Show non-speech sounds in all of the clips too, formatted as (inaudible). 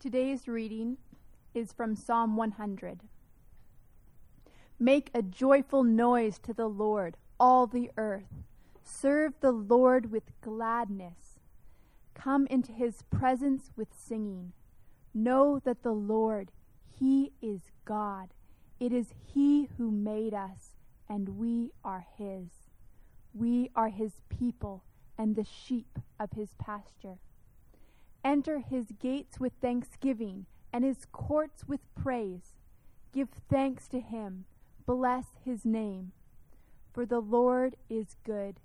Today's reading is from Psalm 100. Make a joyful noise to the Lord, all the earth. Serve the Lord with gladness. Come into his presence with singing. Know that the Lord, he is God. It is he who made us, and we are his. We are his people and the sheep of his pasture. Enter his gates with thanksgiving and his courts with praise. Give thanks to him. Bless his name. For the Lord is good.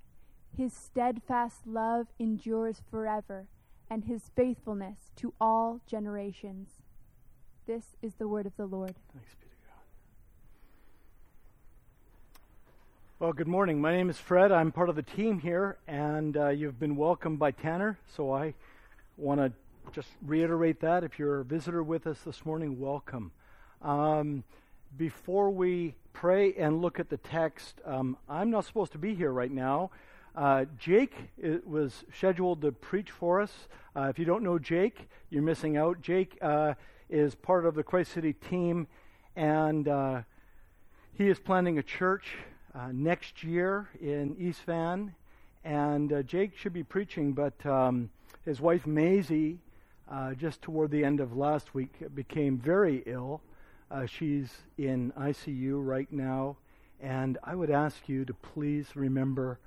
His steadfast love endures forever, and his faithfulness to all generations. This is the word of the Lord. Thanks be to God. Well, good morning. My name is Fred. I'm part of the team here, and uh, you've been welcomed by Tanner. So I want to just reiterate that. If you're a visitor with us this morning, welcome. Um, before we pray and look at the text, um, I'm not supposed to be here right now. Uh, Jake was scheduled to preach for us. Uh, if you don't know Jake, you're missing out. Jake uh, is part of the Christ City team, and uh, he is planning a church uh, next year in East Van. And uh, Jake should be preaching, but um, his wife Maisie uh, just toward the end of last week, became very ill. Uh, she's in ICU right now, and I would ask you to please remember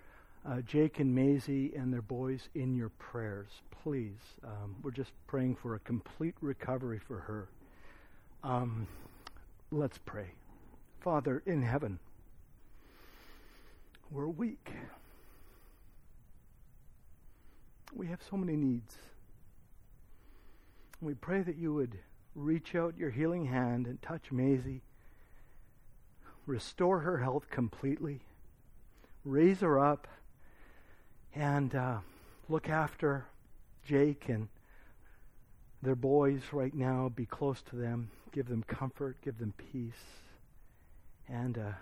uh, Jake and Maisie and their boys in your prayers. Please. Um, we're just praying for a complete recovery for her. Um, let's pray. Father in heaven, we're weak. We have so many needs. We pray that you would reach out your healing hand and touch Maisie, restore her health completely, raise her up, and uh, look after Jake and their boys right now. Be close to them, give them comfort, give them peace, and uh,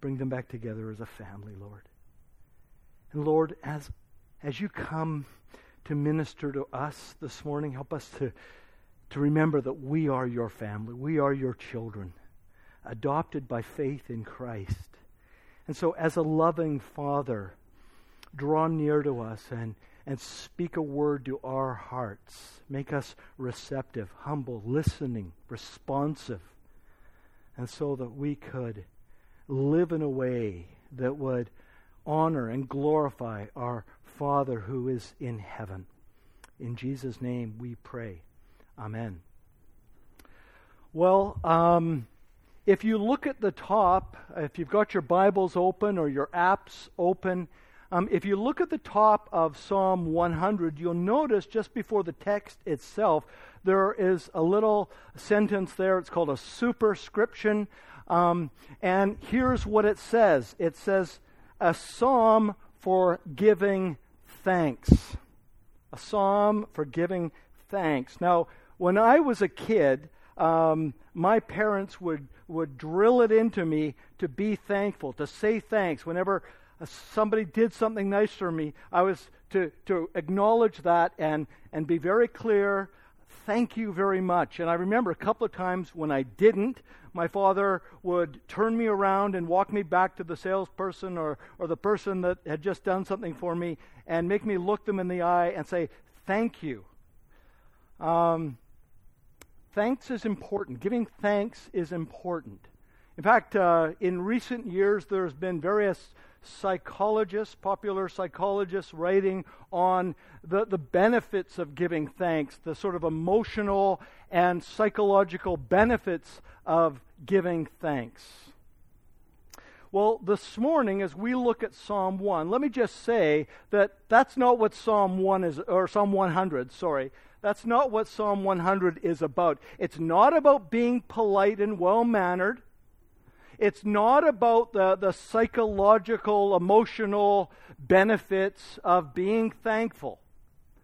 bring them back together as a family, Lord. And Lord, as as you come to minister to us this morning. Help us to, to remember that we are your family, we are your children, adopted by faith in Christ. And so, as a loving Father, draw near to us and, and speak a word to our hearts. Make us receptive, humble, listening, responsive. And so that we could live in a way that would honor and glorify our Father who is in heaven. In Jesus' name we pray. Amen. Well, um, if you look at the top, if you've got your Bibles open or your apps open, um, if you look at the top of Psalm 100, you'll notice just before the text itself, there is a little sentence there. It's called a superscription. Um, and here's what it says it says, A psalm for giving thanks. A psalm for giving thanks. Now, when I was a kid, um, my parents would, would drill it into me to be thankful, to say thanks. Whenever somebody did something nice for me, I was to, to acknowledge that and, and be very clear thank you very much. And I remember a couple of times when I didn't, my father would turn me around and walk me back to the salesperson or, or the person that had just done something for me and make me look them in the eye and say, Thank you. Um, thanks is important. Giving thanks is important. In fact, uh, in recent years, there's been various psychologists, popular psychologists, writing on the, the benefits of giving thanks, the sort of emotional and psychological benefits of giving thanks. Well, this morning, as we look at Psalm 1, let me just say that that's not what Psalm 1 is, or Psalm 100, sorry. That's not what Psalm 100 is about. It's not about being polite and well mannered. It's not about the, the psychological, emotional benefits of being thankful.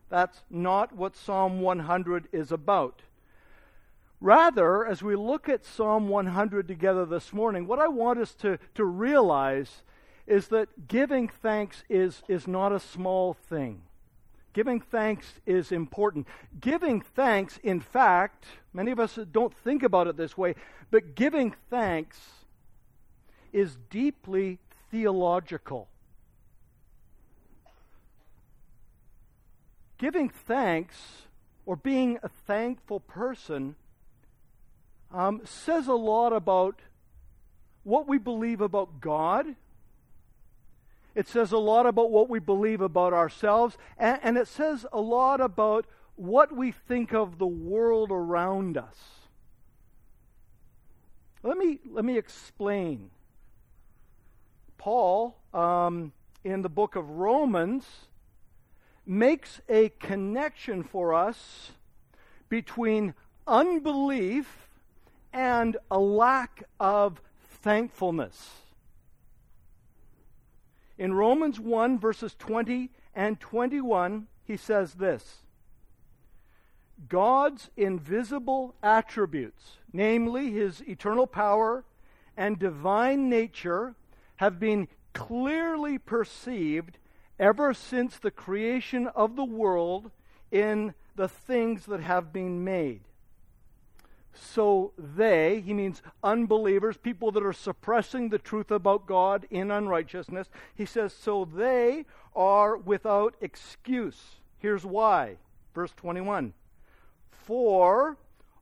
That's not what Psalm 100 is about. Rather, as we look at Psalm 100 together this morning, what I want us to, to realize is that giving thanks is, is not a small thing. Giving thanks is important. Giving thanks, in fact, many of us don't think about it this way, but giving thanks is deeply theological. Giving thanks or being a thankful person um, says a lot about what we believe about God. It says a lot about what we believe about ourselves, and, and it says a lot about what we think of the world around us. Let me, let me explain. Paul, um, in the book of Romans, makes a connection for us between unbelief and a lack of thankfulness. In Romans 1, verses 20 and 21, he says this God's invisible attributes, namely his eternal power and divine nature, have been clearly perceived ever since the creation of the world in the things that have been made. So they, he means unbelievers, people that are suppressing the truth about God in unrighteousness, he says, so they are without excuse. Here's why. Verse 21. For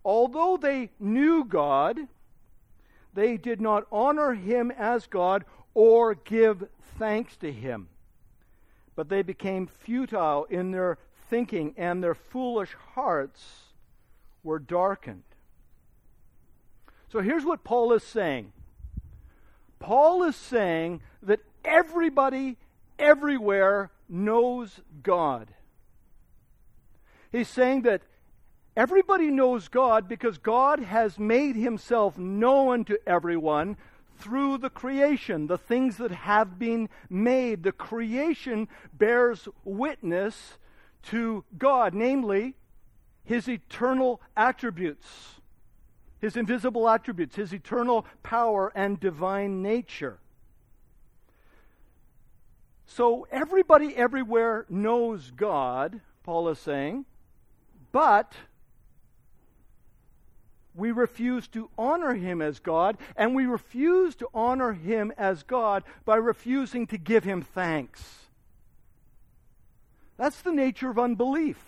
although they knew God, they did not honor him as God or give thanks to him. But they became futile in their thinking, and their foolish hearts were darkened. So here's what Paul is saying Paul is saying that everybody, everywhere, knows God. He's saying that everybody knows God because God has made himself known to everyone through the creation, the things that have been made. The creation bears witness to God, namely, his eternal attributes his invisible attributes, his eternal power and divine nature. So everybody everywhere knows God, Paul is saying, but we refuse to honor him as God, and we refuse to honor him as God by refusing to give him thanks. That's the nature of unbelief.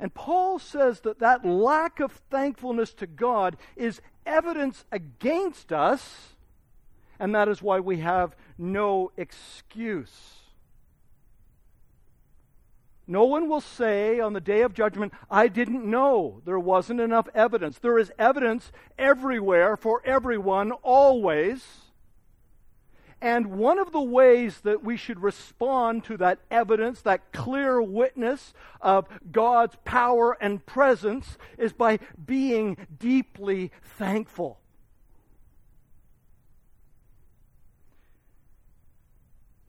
And Paul says that that lack of thankfulness to God is evidence against us, and that is why we have no excuse. No one will say on the day of judgment, I didn't know. There wasn't enough evidence. There is evidence everywhere for everyone, always. And one of the ways that we should respond to that evidence, that clear witness of God's power and presence, is by being deeply thankful.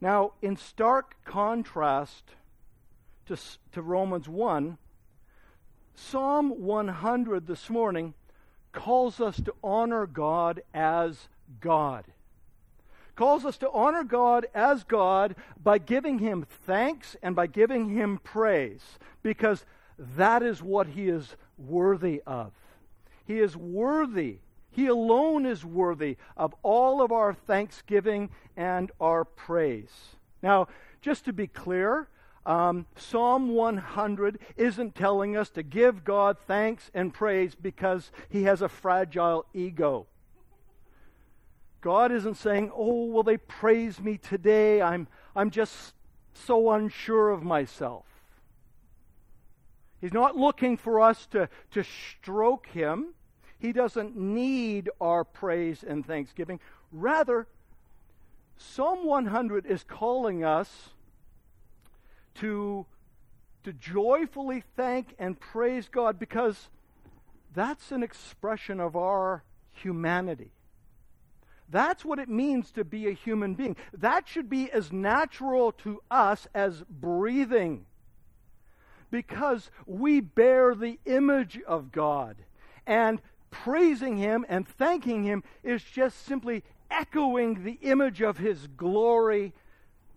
Now, in stark contrast to, to Romans 1, Psalm 100 this morning calls us to honor God as God calls us to honor God as God by giving Him thanks and by giving Him praise, because that is what He is worthy of. He is worthy. He alone is worthy of all of our thanksgiving and our praise. Now, just to be clear, um, Psalm 100 isn't telling us to give God thanks and praise because he has a fragile ego. God isn't saying, Oh, will they praise me today? I'm, I'm just so unsure of myself. He's not looking for us to, to stroke him. He doesn't need our praise and thanksgiving. Rather, Psalm 100 is calling us to, to joyfully thank and praise God because that's an expression of our humanity. That's what it means to be a human being. That should be as natural to us as breathing. Because we bear the image of God. And praising Him and thanking Him is just simply echoing the image of His glory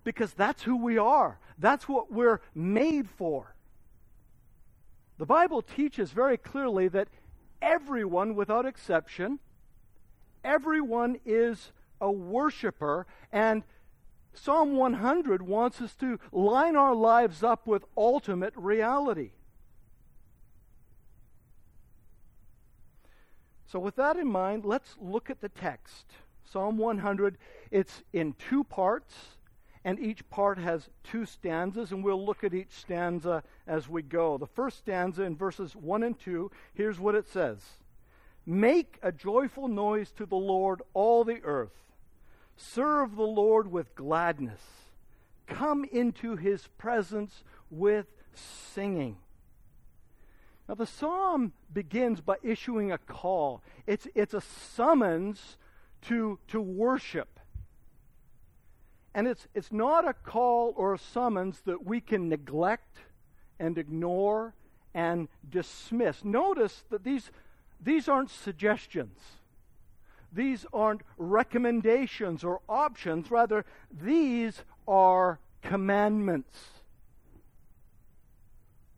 because that's who we are. That's what we're made for. The Bible teaches very clearly that everyone, without exception, everyone is a worshiper, and Psalm 100 wants us to line our lives up with ultimate reality. So, with that in mind, let's look at the text. Psalm 100, it's in two parts, and each part has two stanzas, and we'll look at each stanza as we go. The first stanza in verses 1 and 2, here's what it says Make a joyful noise to the Lord, all the earth. Serve the Lord with gladness. Come into his presence with singing. Now, the psalm begins by issuing a call. It's, it's a summons to, to worship. And it's, it's not a call or a summons that we can neglect and ignore and dismiss. Notice that these, these aren't suggestions. These aren't recommendations or options. Rather, these are commandments.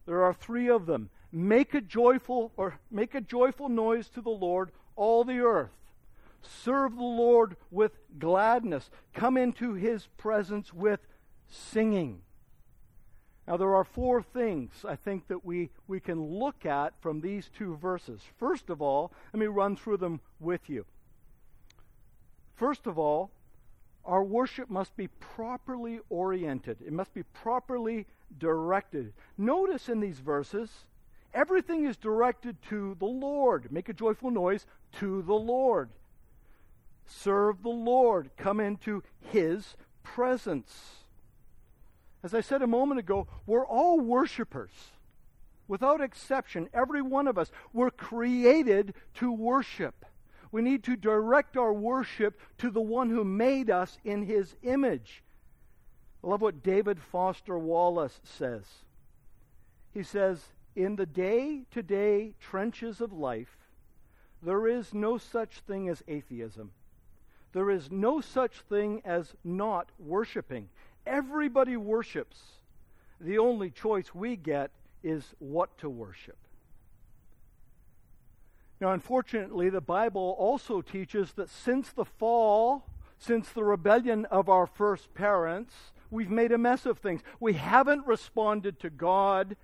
There are three of them. Make a joyful or make a joyful noise to the Lord, all the earth. Serve the Lord with gladness. Come into his presence with singing. Now, there are four things I think that we, we can look at from these two verses. First of all, let me run through them with you. First of all, our worship must be properly oriented, it must be properly directed. Notice in these verses, everything is directed to the Lord. Make a joyful noise to the Lord. Serve the Lord. Come into His presence. As I said a moment ago, we're all worshipers. Without exception, every one of us, we're created to worship. We need to direct our worship to the one who made us in his image. I love what David Foster Wallace says. He says, In the day to day trenches of life, there is no such thing as atheism. There is no such thing as not worshiping. Everybody worships. The only choice we get is what to worship. Now, unfortunately, the Bible also teaches that since the fall, since the rebellion of our first parents, we've made a mess of things. We haven't responded to God.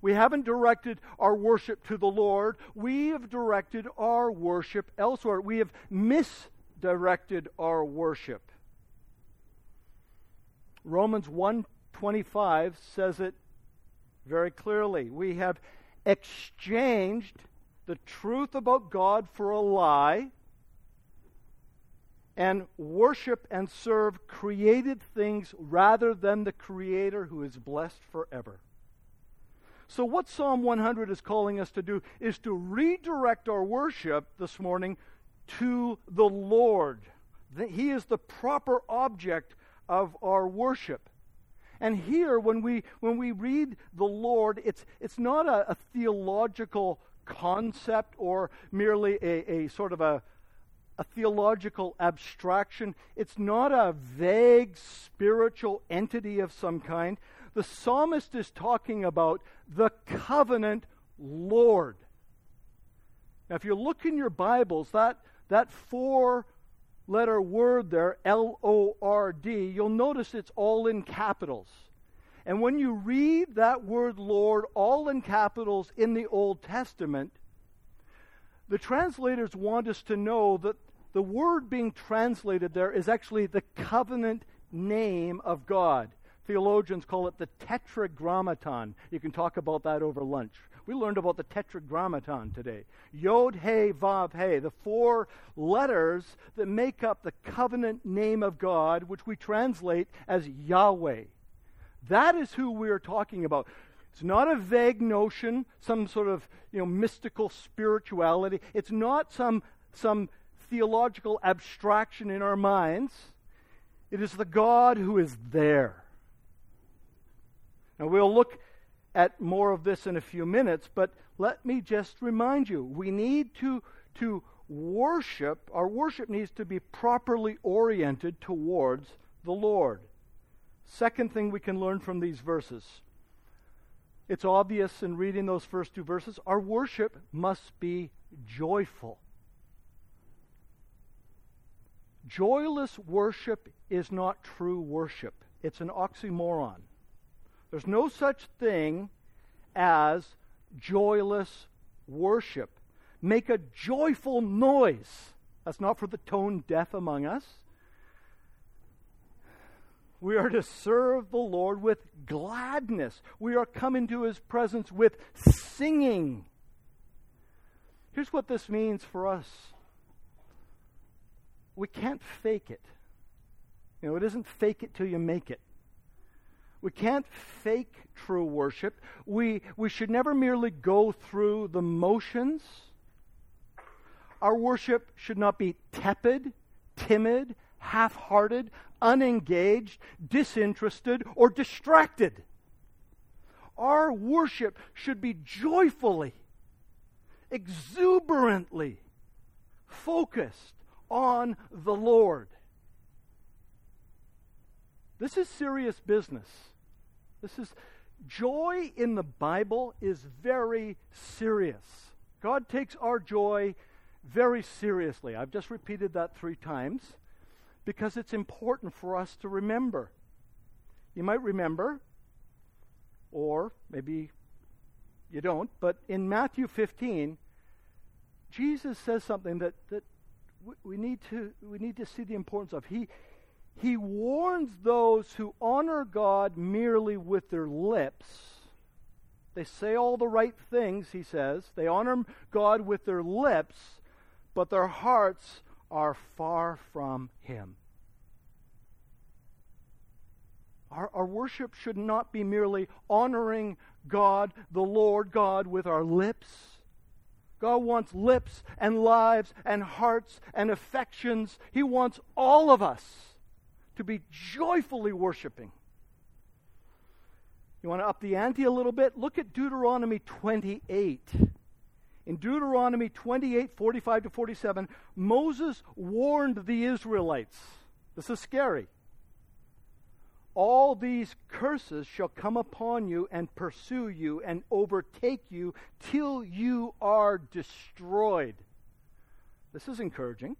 We haven't directed our worship to the Lord. We have directed our worship elsewhere. We have mis directed our worship. Romans 1:25 says it very clearly. We have exchanged the truth about God for a lie and worship and serve created things rather than the creator who is blessed forever. So, what Psalm 100 is calling us to do is to redirect our worship this morning to the Lord. He is the proper object of our worship. And here, when we, when we read the Lord, it's, it's not a, a theological concept or merely a, a sort of a, a theological abstraction. It's not a vague spiritual entity of some kind. The psalmist is talking about the covenant Lord. Now, if you look in your Bibles, that, that four letter word there, L O R D, you'll notice it's all in capitals. And when you read that word Lord all in capitals in the Old Testament, the translators want us to know that the word being translated there is actually the covenant name of God. Theologians call it the tetragrammaton. You can talk about that over lunch. We learned about the tetragrammaton today. Yod, He, Vav, He, the four letters that make up the covenant name of God, which we translate as Yahweh. That is who we are talking about. It's not a vague notion, some sort of you know, mystical spirituality. It's not some, some theological abstraction in our minds. It is the God who is there. Now, we'll look at more of this in a few minutes, but let me just remind you we need to, to worship, our worship needs to be properly oriented towards the Lord. Second thing we can learn from these verses. It's obvious in reading those first two verses. Our worship must be joyful. Joyless worship is not true worship, it's an oxymoron. There's no such thing as joyless worship. Make a joyful noise. That's not for the tone deaf among us. We are to serve the Lord with gladness. We are coming to his presence with singing. Here's what this means for us we can't fake it. You know, it isn't fake it till you make it. We can't fake true worship. We, we should never merely go through the motions. Our worship should not be tepid, timid, half hearted, unengaged, disinterested, or distracted. Our worship should be joyfully, exuberantly focused on the Lord. This is serious business. This is joy in the Bible is very serious. God takes our joy very seriously. I've just repeated that three times because it's important for us to remember. You might remember, or maybe you don't, but in Matthew 15, Jesus says something that, that we need to we need to see the importance of. He he warns those who honor God merely with their lips. They say all the right things, he says. They honor God with their lips, but their hearts are far from him. Our, our worship should not be merely honoring God, the Lord God, with our lips God wants lips and lives and hearts and affections. He wants all of us to be joyfully worshiping. You want to up the ante a little bit? Look at Deuteronomy 28. In Deuteronomy 28, 45 to 47, Moses warned the Israelites. This is scary all these curses shall come upon you and pursue you and overtake you till you are destroyed. This is encouraging.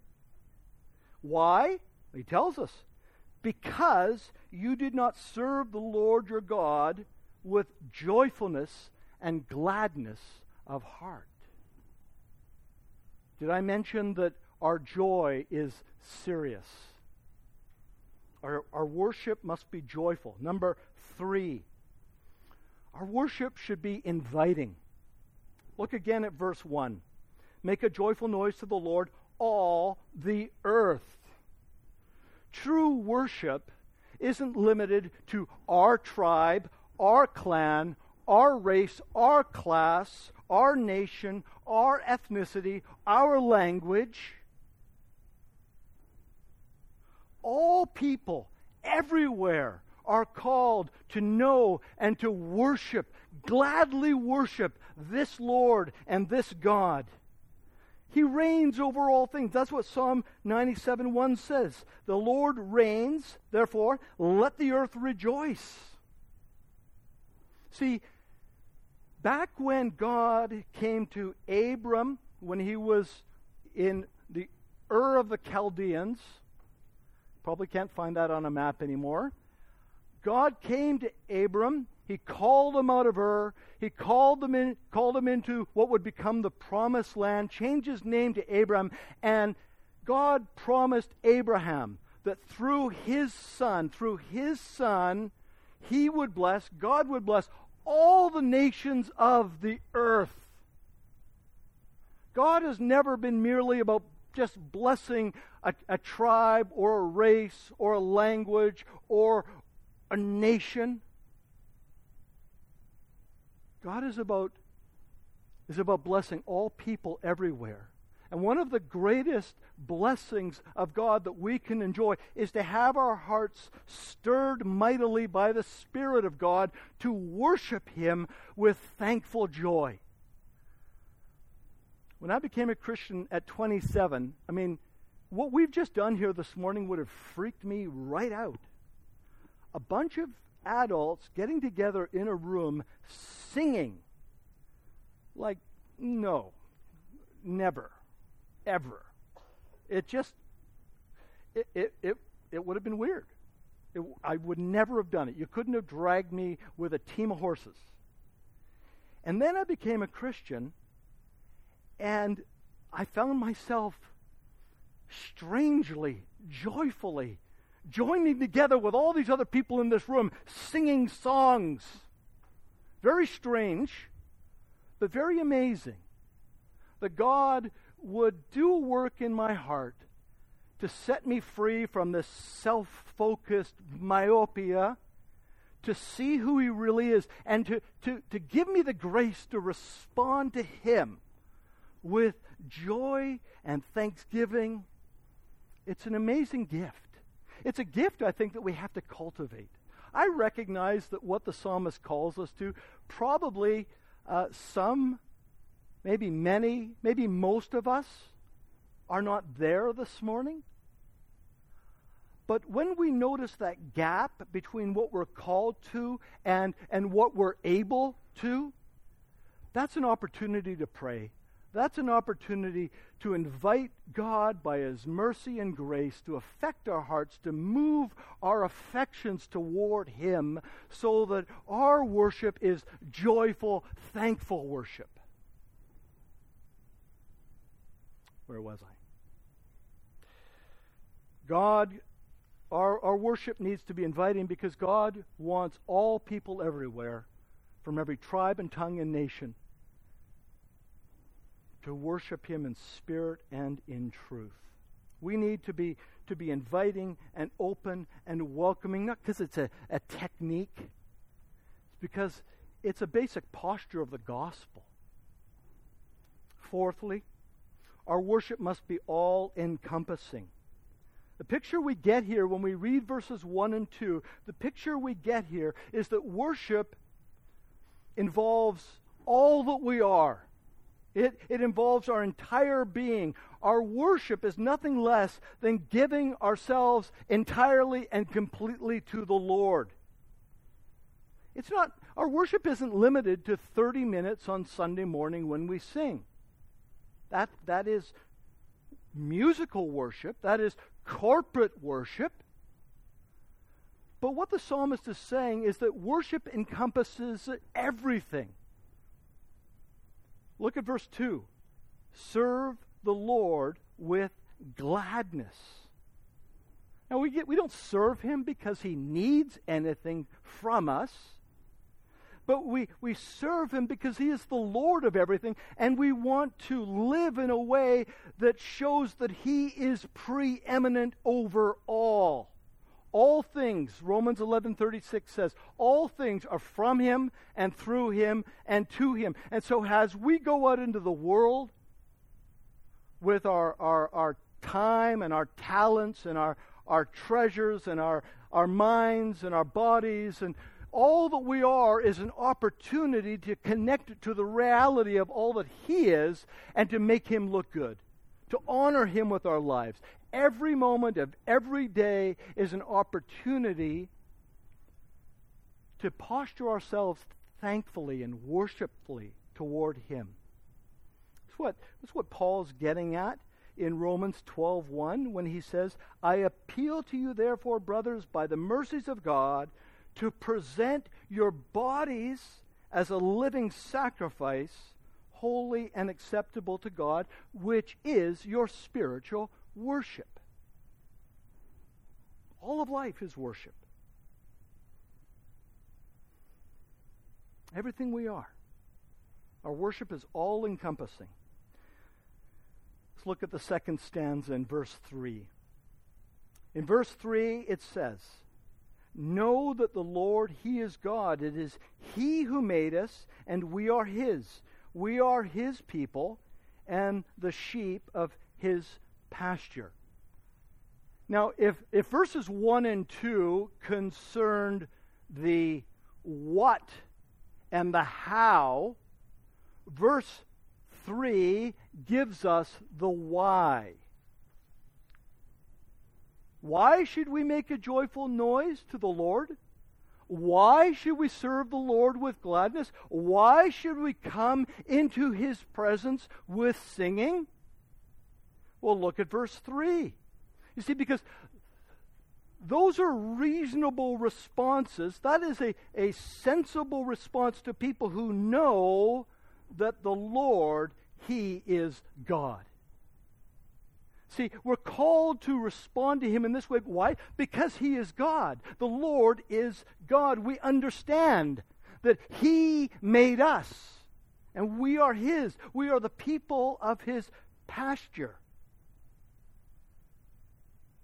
Why? He tells us because you did not serve the Lord your God with joyfulness and gladness of heart. Did I mention that our joy is serious? Our, our worship must be joyful. Number three, our worship should be inviting. Look again at verse 1. Make a joyful noise to the Lord, all the earth. True worship isn't limited to our tribe, our clan, our race, our class, our nation, our ethnicity, our language all people everywhere are called to know and to worship, gladly worship this Lord and this God. He reigns over all things. That's what Psalm 97 1 says. The Lord reigns, therefore, let the earth rejoice. See, back when God came to Abram, when he was in the Ur of the Chaldeans, Probably can't find that on a map anymore. God came to Abram. He called him out of Ur. He called him, in, called him into what would become the promised land, changed his name to Abram, and God promised Abraham that through his son, through his son, he would bless, God would bless all the nations of the earth. God has never been merely about just blessing a, a tribe or a race or a language or a nation. God is about is about blessing all people everywhere. And one of the greatest blessings of God that we can enjoy is to have our hearts stirred mightily by the Spirit of God to worship Him with thankful joy. When I became a Christian at 27, I mean, what we've just done here this morning would have freaked me right out. a bunch of adults getting together in a room singing. Like, no, never, ever. It just, it, it, it, it would have been weird. It, I would never have done it. You couldn't have dragged me with a team of horses. And then I became a Christian, and I found myself strangely, joyfully joining together with all these other people in this room, singing songs. Very strange, but very amazing that God would do a work in my heart to set me free from this self focused myopia, to see who He really is, and to, to, to give me the grace to respond to Him with joy and thanksgiving. It's an amazing gift. It's a gift, I think, that we have to cultivate. I recognize that what the psalmist calls us to, probably uh, some, maybe many, maybe most of us are not there this morning. But when we notice that gap between what we're called to and, and what we're able to, that's an opportunity to pray that's an opportunity to invite God by His mercy and grace to affect our hearts, to move our affections toward Him so that our worship is joyful, thankful worship. Where was I? God, our, our worship needs to be inviting because God wants all people everywhere, from every tribe and tongue and nation to worship Him in spirit and in truth. We need to be, to be inviting and open and welcoming, not because it's a, a technique, it's because it's a basic posture of the gospel. Fourthly, our worship must be all encompassing. The picture we get here when we read verses 1 and 2, the picture we get here is that worship involves all that we are. It, it involves our entire being. Our worship is nothing less than giving ourselves entirely and completely to the Lord. It's not, our worship isn't limited to 30 minutes on Sunday morning when we sing. That, that is musical worship, that is corporate worship. But what the psalmist is saying is that worship encompasses everything. Look at verse 2. Serve the Lord with gladness. Now, we, get, we don't serve him because he needs anything from us, but we, we serve him because he is the Lord of everything, and we want to live in a way that shows that he is preeminent over all. All things, Romans 11:36 says, all things are from him and through him and to him. And so as we go out into the world with our, our, our time and our talents and our, our treasures and our, our minds and our bodies and all that we are is an opportunity to connect to the reality of all that He is and to make Him look good, to honor Him with our lives every moment of every day is an opportunity to posture ourselves thankfully and worshipfully toward Him. That's what, that's what Paul's getting at in Romans 12:1 when he says, "I appeal to you therefore, brothers, by the mercies of God, to present your bodies as a living sacrifice, holy and acceptable to God, which is your spiritual worship. All of life is worship. Everything we are. Our worship is all encompassing. Let's look at the second stanza in verse 3. In verse 3, it says, Know that the Lord, He is God. It is He who made us, and we are His. We are His people and the sheep of His pasture. Now, if, if verses 1 and 2 concerned the what and the how, verse 3 gives us the why. Why should we make a joyful noise to the Lord? why should we serve the Lord with gladness? Why should we come into his presence with singing? Well, look at verse 3. You see, because those are reasonable responses. That is a, a sensible response to people who know that the Lord, He is God. See, we're called to respond to Him in this way. Why? Because He is God. The Lord is God. We understand that He made us, and we are His. We are the people of His pasture.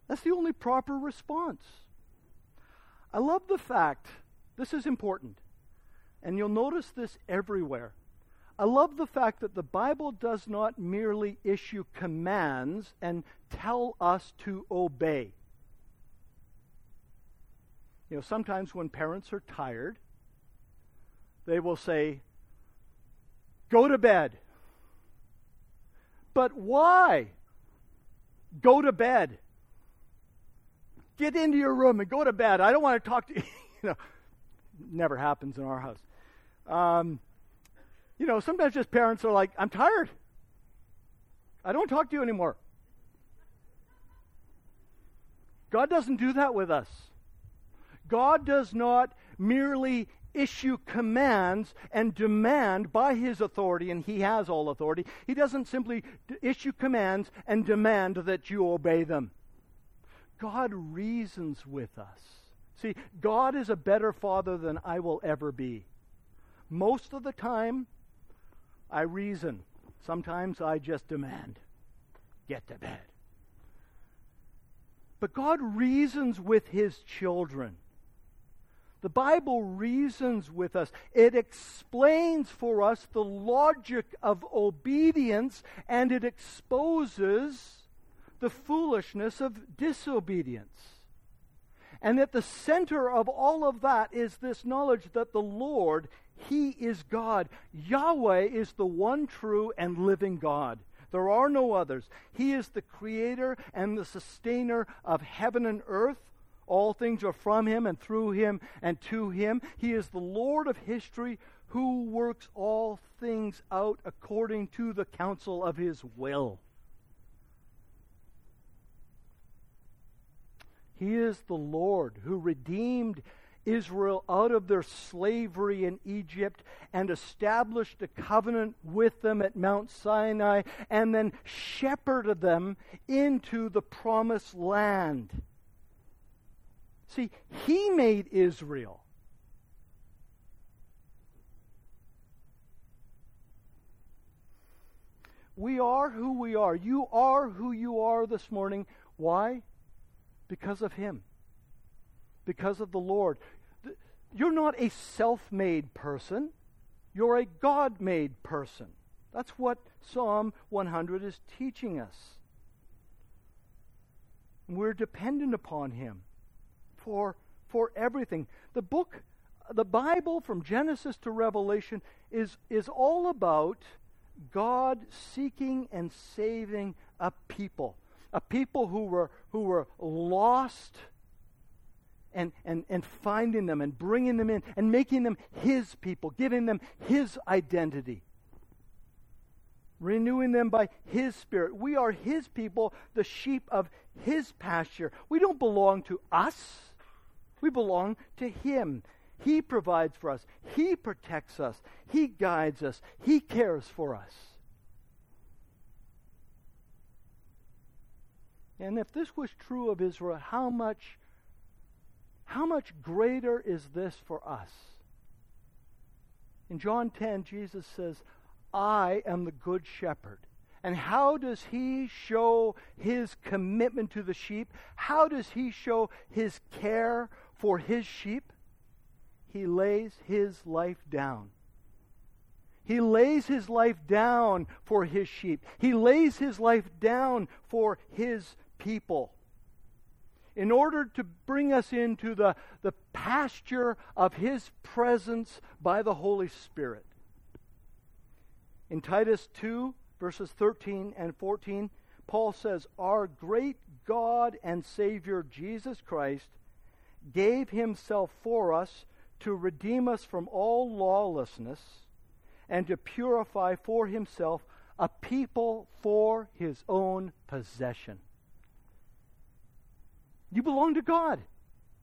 That's the only proper response. I love the fact, this is important, and you'll notice this everywhere. I love the fact that the Bible does not merely issue commands and tell us to obey. You know, sometimes when parents are tired, they will say, Go to bed. But why? Go to bed. Get into your room and go to bed. I don't want to talk to (laughs) you. you know, never happens in our house. Um, you know, sometimes just parents are like, I'm tired. I don't talk to you anymore. God doesn't do that with us. God does not merely issue commands and demand by his authority, and he has all authority. He doesn't simply issue commands and demand that you obey them. God reasons with us. See, God is a better father than I will ever be. Most of the time, I reason. Sometimes I just demand get to bed. But God reasons with his children. The Bible reasons with us. It explains for us the logic of obedience and it exposes the foolishness of disobedience. And at the center of all of that is this knowledge that the Lord, He is God. Yahweh is the one true and living God. There are no others. He is the creator and the sustainer of heaven and earth. All things are from Him and through Him and to Him. He is the Lord of history who works all things out according to the counsel of His will. He is the Lord who redeemed Israel out of their slavery in Egypt and established a covenant with them at Mount Sinai and then shepherded them into the promised land. See, He made Israel. We are who we are. You are who you are this morning. Why? Because of Him, because of the Lord. You're not a self made person, you're a God made person. That's what Psalm 100 is teaching us. We're dependent upon Him for, for everything. The book, the Bible from Genesis to Revelation, is, is all about God seeking and saving a people a people who were, who were lost and, and, and finding them and bringing them in and making them His people, giving them His identity, renewing them by His Spirit. We are His people, the sheep of His pasture. We don't belong to us, we belong to Him. He provides for us, He protects us, He guides us, He cares for us. And if this was true of Israel, how much how much greater is this for us? In John 10, Jesus says, I am the good shepherd. And how does he show his commitment to the sheep? How does he show his care for his sheep? He lays his life down. He lays his life down for his sheep. He lays his life down for his people in order to bring us into the, the pasture of His presence by the Holy Spirit. In Titus 2, verses 13 and 14, Paul says, Our great God and Savior Jesus Christ gave Himself for us to redeem us from all lawlessness and to purify for himself a people for his own possession. You belong to God.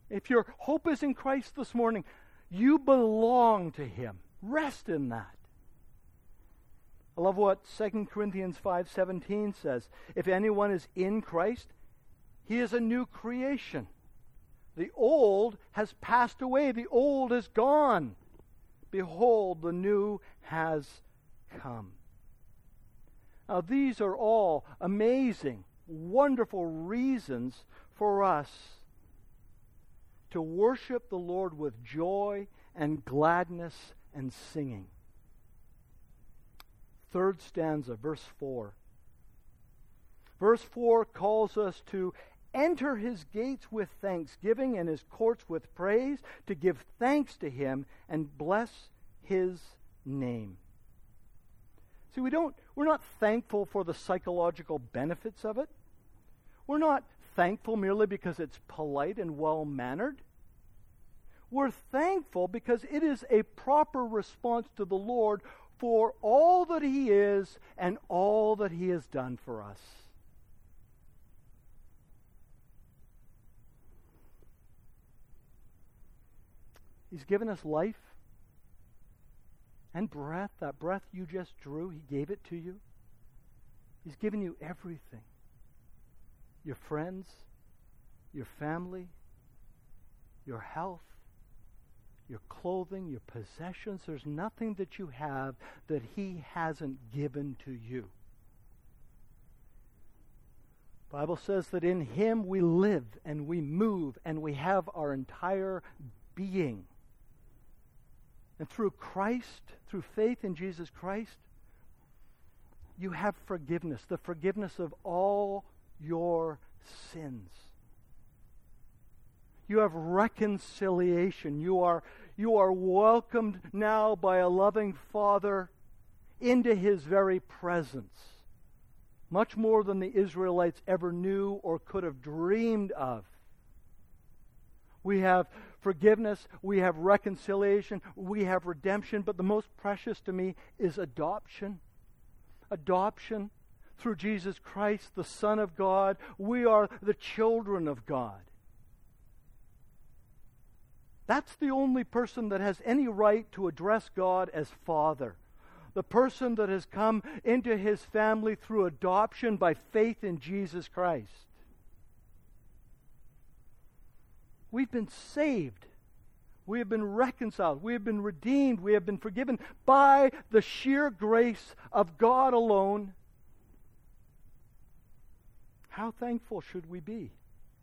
If your hope is in Christ this morning, you belong to him. Rest in that. I love what 2 Corinthians 5:17 says. If anyone is in Christ, he is a new creation. The old has passed away, the old is gone. Behold, the new has come. Now, these are all amazing, wonderful reasons for us to worship the Lord with joy and gladness and singing. Third stanza, verse 4. Verse 4 calls us to enter his gates with thanksgiving and his courts with praise, to give thanks to him and bless his name. See, we don't, we're not thankful for the psychological benefits of it. We're not thankful merely because it's polite and well mannered. We're thankful because it is a proper response to the Lord for all that He is and all that He has done for us. He's given us life and breath. That breath you just drew, He gave it to you. He's given you everything your friends, your family, your health, your clothing, your possessions. There's nothing that you have that He hasn't given to you. Bible says that in him we live and we move and we have our entire being. And through Christ, through faith in Jesus Christ, you have forgiveness, the forgiveness of all your sins. You have reconciliation. You are, you are welcomed now by a loving Father into his very presence. Much more than the Israelites ever knew or could have dreamed of. We have forgiveness, we have reconciliation, we have redemption, but the most precious to me is adoption. Adoption through Jesus Christ, the Son of God. We are the children of God. That's the only person that has any right to address God as Father. The person that has come into his family through adoption by faith in Jesus Christ. We've been saved. We have been reconciled. We have been redeemed. We have been forgiven by the sheer grace of God alone. How thankful should we be?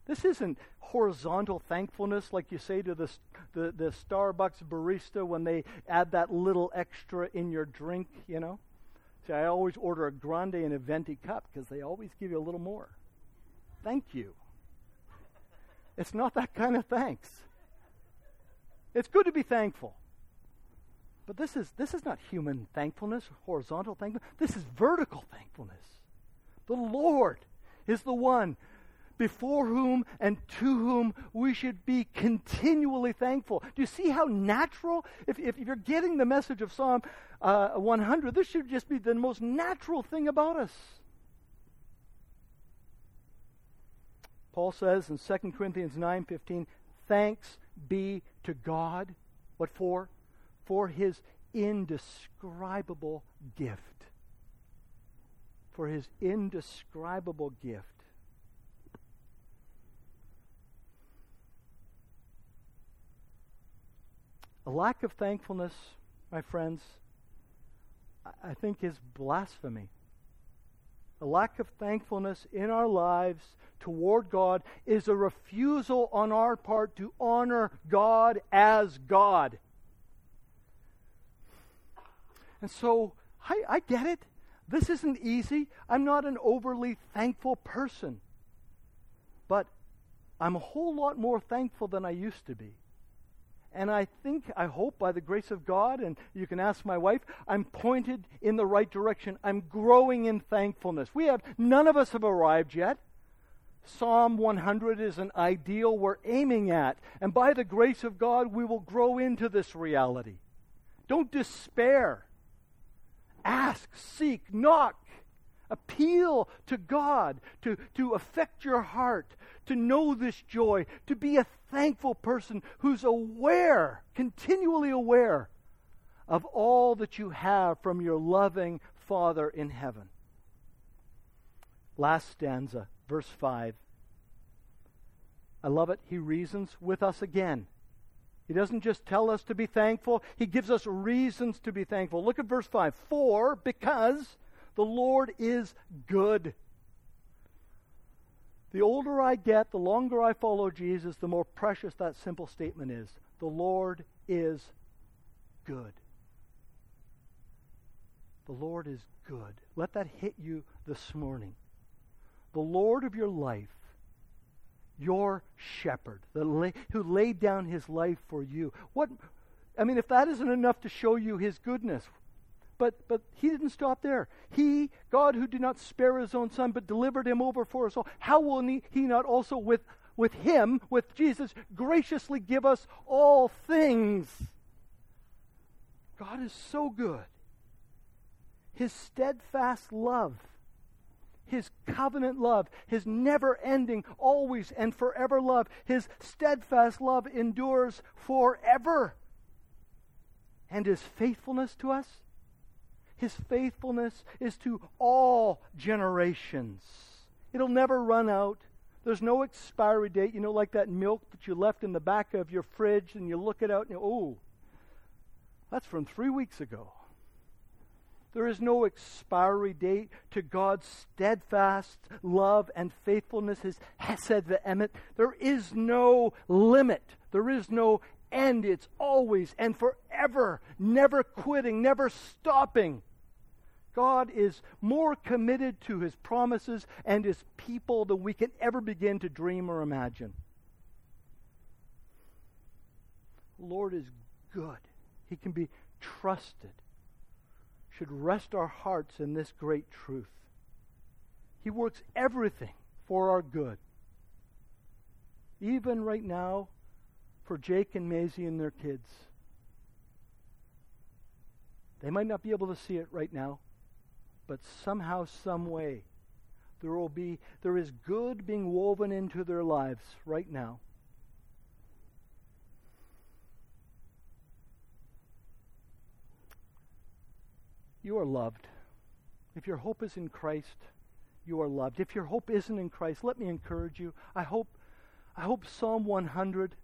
This isn't horizontal thankfulness like you say to the, the, the, Starbucks barista when they add that little extra in your drink, you know. See, I always order a grande and a venti cup because they always give you a little more. Thank you. It's not that kind of thanks. It's good to be thankful. But this is, this is not human thankfulness, horizontal thankfulness. This is vertical thankfulness. The Lord is the one before whom and to whom we should be continually thankful. Do you see how natural? If, if you're getting the message of Psalm uh, 100, this should just be the most natural thing about us. Paul says in 2 Corinthians 9:15, "Thanks be to God what for? For his indescribable gift." For his indescribable gift. A lack of thankfulness, my friends, I think is blasphemy. A lack of thankfulness in our lives toward God is a refusal on our part to honor God as God. And so I, I, get it. This isn't easy. I'm not an overly thankful person. But I'm a whole lot more thankful than I used to be. And I think, I hope, by the grace of God, and you can ask my wife, I'm pointed in the right direction. I'm growing in thankfulness. We have, none of us have arrived yet. Psalm 100 is an ideal we're aiming at. And by the grace of God, we will grow into this reality. Don't despair. Ask, seek, knock. Appeal to God to, to affect your heart, to know this joy, to be a thankful person who's aware, continually aware of all that you have from your loving Father in heaven. Last stanza, verse 5. I love it. He reasons with us again. He doesn't just tell us to be thankful, he gives us reasons to be thankful. Look at verse 5. For, because the Lord is good. The older I get, the longer I follow Jesus, the more precious that simple statement is. The Lord is good. The Lord is good. Let that hit you this morning. The Lord of your life, your shepherd, the who laid down his life for you. What I mean, if that isn't enough to show you his goodness, but but he didn't stop there. He, God, who did not spare his own son, but delivered him over for us all. How will he not also with with him, with Jesus, graciously give us all things? God is so good his steadfast love, his covenant love, his never ending, always and forever love, his steadfast love endures forever. And his faithfulness to us, his faithfulness is to all generations. It'll never run out. There's no expiry date. You know, like that milk that you left in the back of your fridge and you look it out and you, oh, that's from three weeks ago. There is no expiry date to God's steadfast love and faithfulness, his hesed ve'emet. There is no limit. There is no end. It's always and forever, never quitting, never stopping. God is more committed to his promises and his people than we can ever begin to dream or imagine. The Lord is good. He can be trusted should rest our hearts in this great truth. He works everything for our good. Even right now, for Jake and Maisie and their kids. They might not be able to see it right now, but somehow, some way, there will be there is good being woven into their lives right now. You are loved. If your hope is in Christ, you are loved. If your hope isn't in Christ, let me encourage you. I hope I hope Psalm 100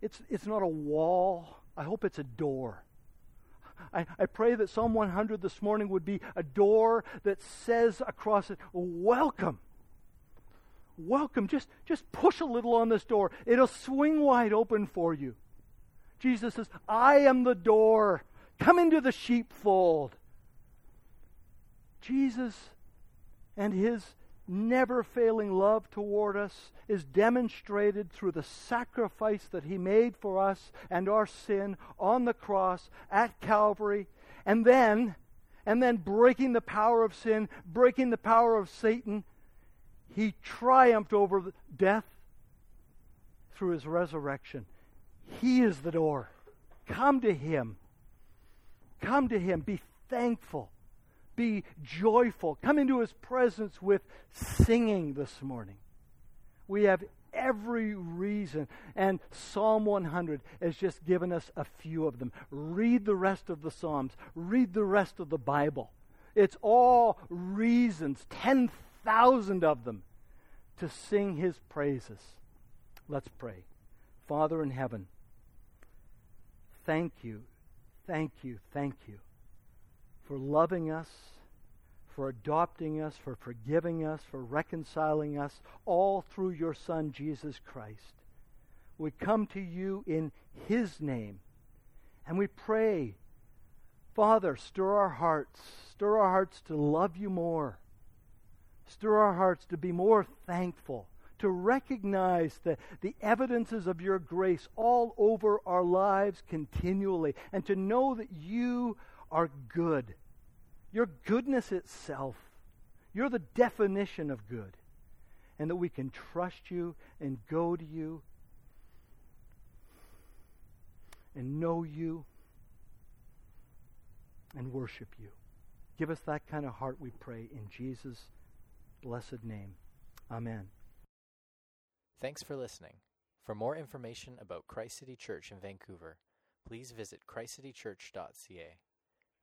it's it's not a wall. I hope it's a door. I, I pray that Psalm 100 this morning would be a door that says across it, Welcome. Welcome. Just, just push a little on this door. It'll swing wide open for you. Jesus says, I am the door. Come into the sheepfold. Jesus and his never failing love toward us is demonstrated through the sacrifice that he made for us and our sin on the cross at Calvary. And then and then breaking the power of sin breaking the power of Satan he triumphed over death through his resurrection. He is the door. Come to him. Come to him. Be thankful be joyful. Come into his presence with singing this morning. We have every reason. And Psalm 100 has just given us a few of them. Read the rest of the Psalms, read the rest of the Bible. It's all reasons, 10,000 of them, to sing his praises. Let's pray. Father in heaven, thank you, thank you, thank you for loving us, for adopting us, for forgiving us, for reconciling us, all through your Son, Jesus Christ. We come to you in His name, and we pray, Father, stir our hearts, stir our hearts to love you more, stir our hearts to be more thankful to recognize the, the evidences of your grace all over our lives continually, and to know that you are good. Your goodness itself. You're the definition of good. and that we can trust you and go to you and know you and worship you. Give us that kind of heart, we pray, in Jesus' blessed name. Amen. Thanks for listening. For more information about Christ City Church in Vancouver, please visit christcitychurch.ca.